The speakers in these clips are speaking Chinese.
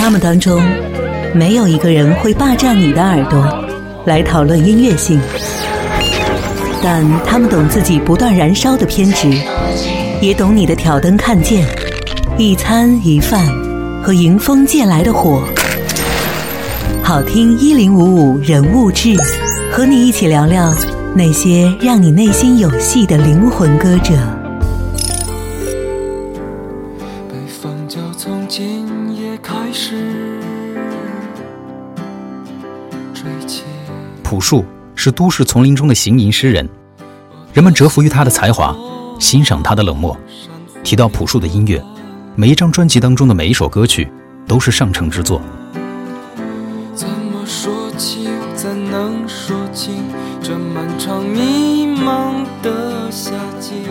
他们当中，没有一个人会霸占你的耳朵来讨论音乐性，但他们懂自己不断燃烧的偏执，也懂你的挑灯看剑、一餐一饭和迎风借来的火。好听一零五五人物志，和你一起聊聊那些让你内心有戏的灵魂歌者。就从今夜开始吹起。朴树是都市丛林中的行吟诗人，人们折服于他的才华，欣赏他的冷漠。提到朴树的音乐，每一张专辑当中的每一首歌曲都是上乘之作。怎么说起，怎能说清这漫长迷茫的夏季？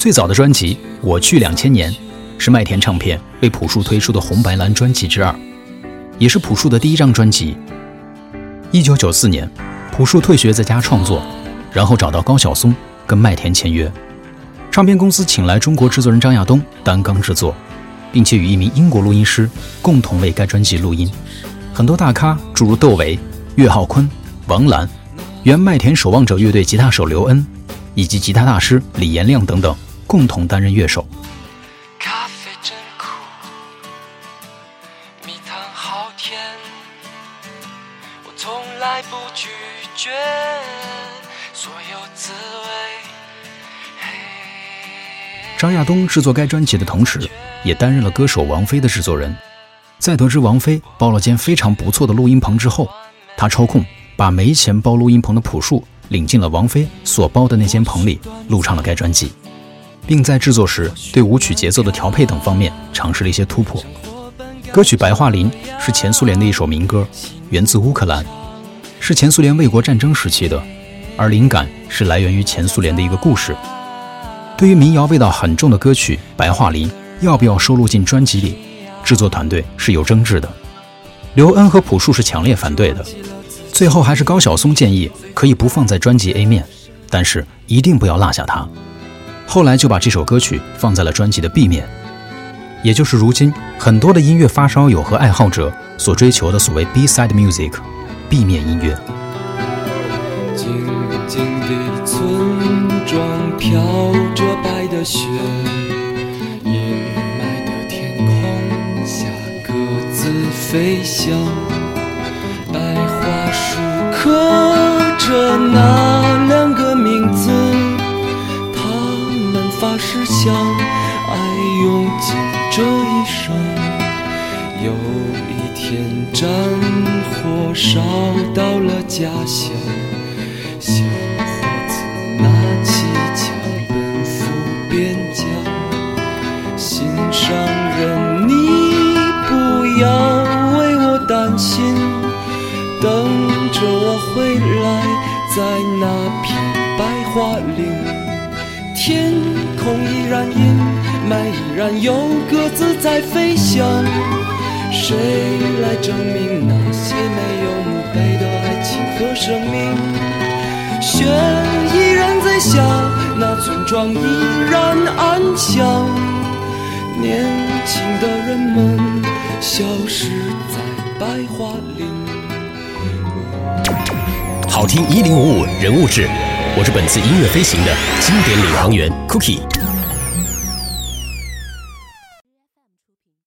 最早的专辑《我去两千年》是麦田唱片为朴树推出的红白蓝专辑之二，也是朴树的第一张专辑。一九九四年，朴树退学在家创作，然后找到高晓松跟麦田签约，唱片公司请来中国制作人张亚东担纲制作，并且与一名英国录音师共同为该专辑录音。很多大咖诸如窦唯、岳浩坤、王兰、原麦田守望者乐队吉他手刘恩，以及吉他大师李延亮等等，共同担任乐手。咖啡真苦，蜜糖好甜，我从来不拒绝所有滋味。张亚东制作该专辑的同时，也担任了歌手王菲的制作人。在得知王菲包了间非常不错的录音棚之后，他抽空把没钱包录音棚的朴树领进了王菲所包的那间棚里，录唱了该专辑，并在制作时对舞曲节奏的调配等方面尝试了一些突破。歌曲《白桦林》是前苏联的一首民歌，源自乌克兰，是前苏联卫国战争时期的，而灵感是来源于前苏联的一个故事。对于民谣味道很重的歌曲《白桦林》，要不要收录进专辑里？制作团队是有争执的，刘恩和朴树是强烈反对的。最后还是高晓松建议可以不放在专辑 A 面，但是一定不要落下它。后来就把这首歌曲放在了专辑的 B 面，也就是如今很多的音乐发烧友和爱好者所追求的所谓 B-side music，B 面音乐。静静的村庄飘着白的雪，阴霾的天空下各自飞翔。白桦树刻着那有一天，战火烧到了家乡，小伙子拿起枪奔赴边疆。心上人，你不要为我担心，等着我回来，在那片白桦林。天空依然阴麦，依然有鸽子在飞翔。谁来证明那些没有墓碑的爱情和生命？雪依然在下，那村庄依然安详。年轻的人们消失在白桦林。好听一零五五人物志，我是本次音乐飞行的经典领航员 Cookie。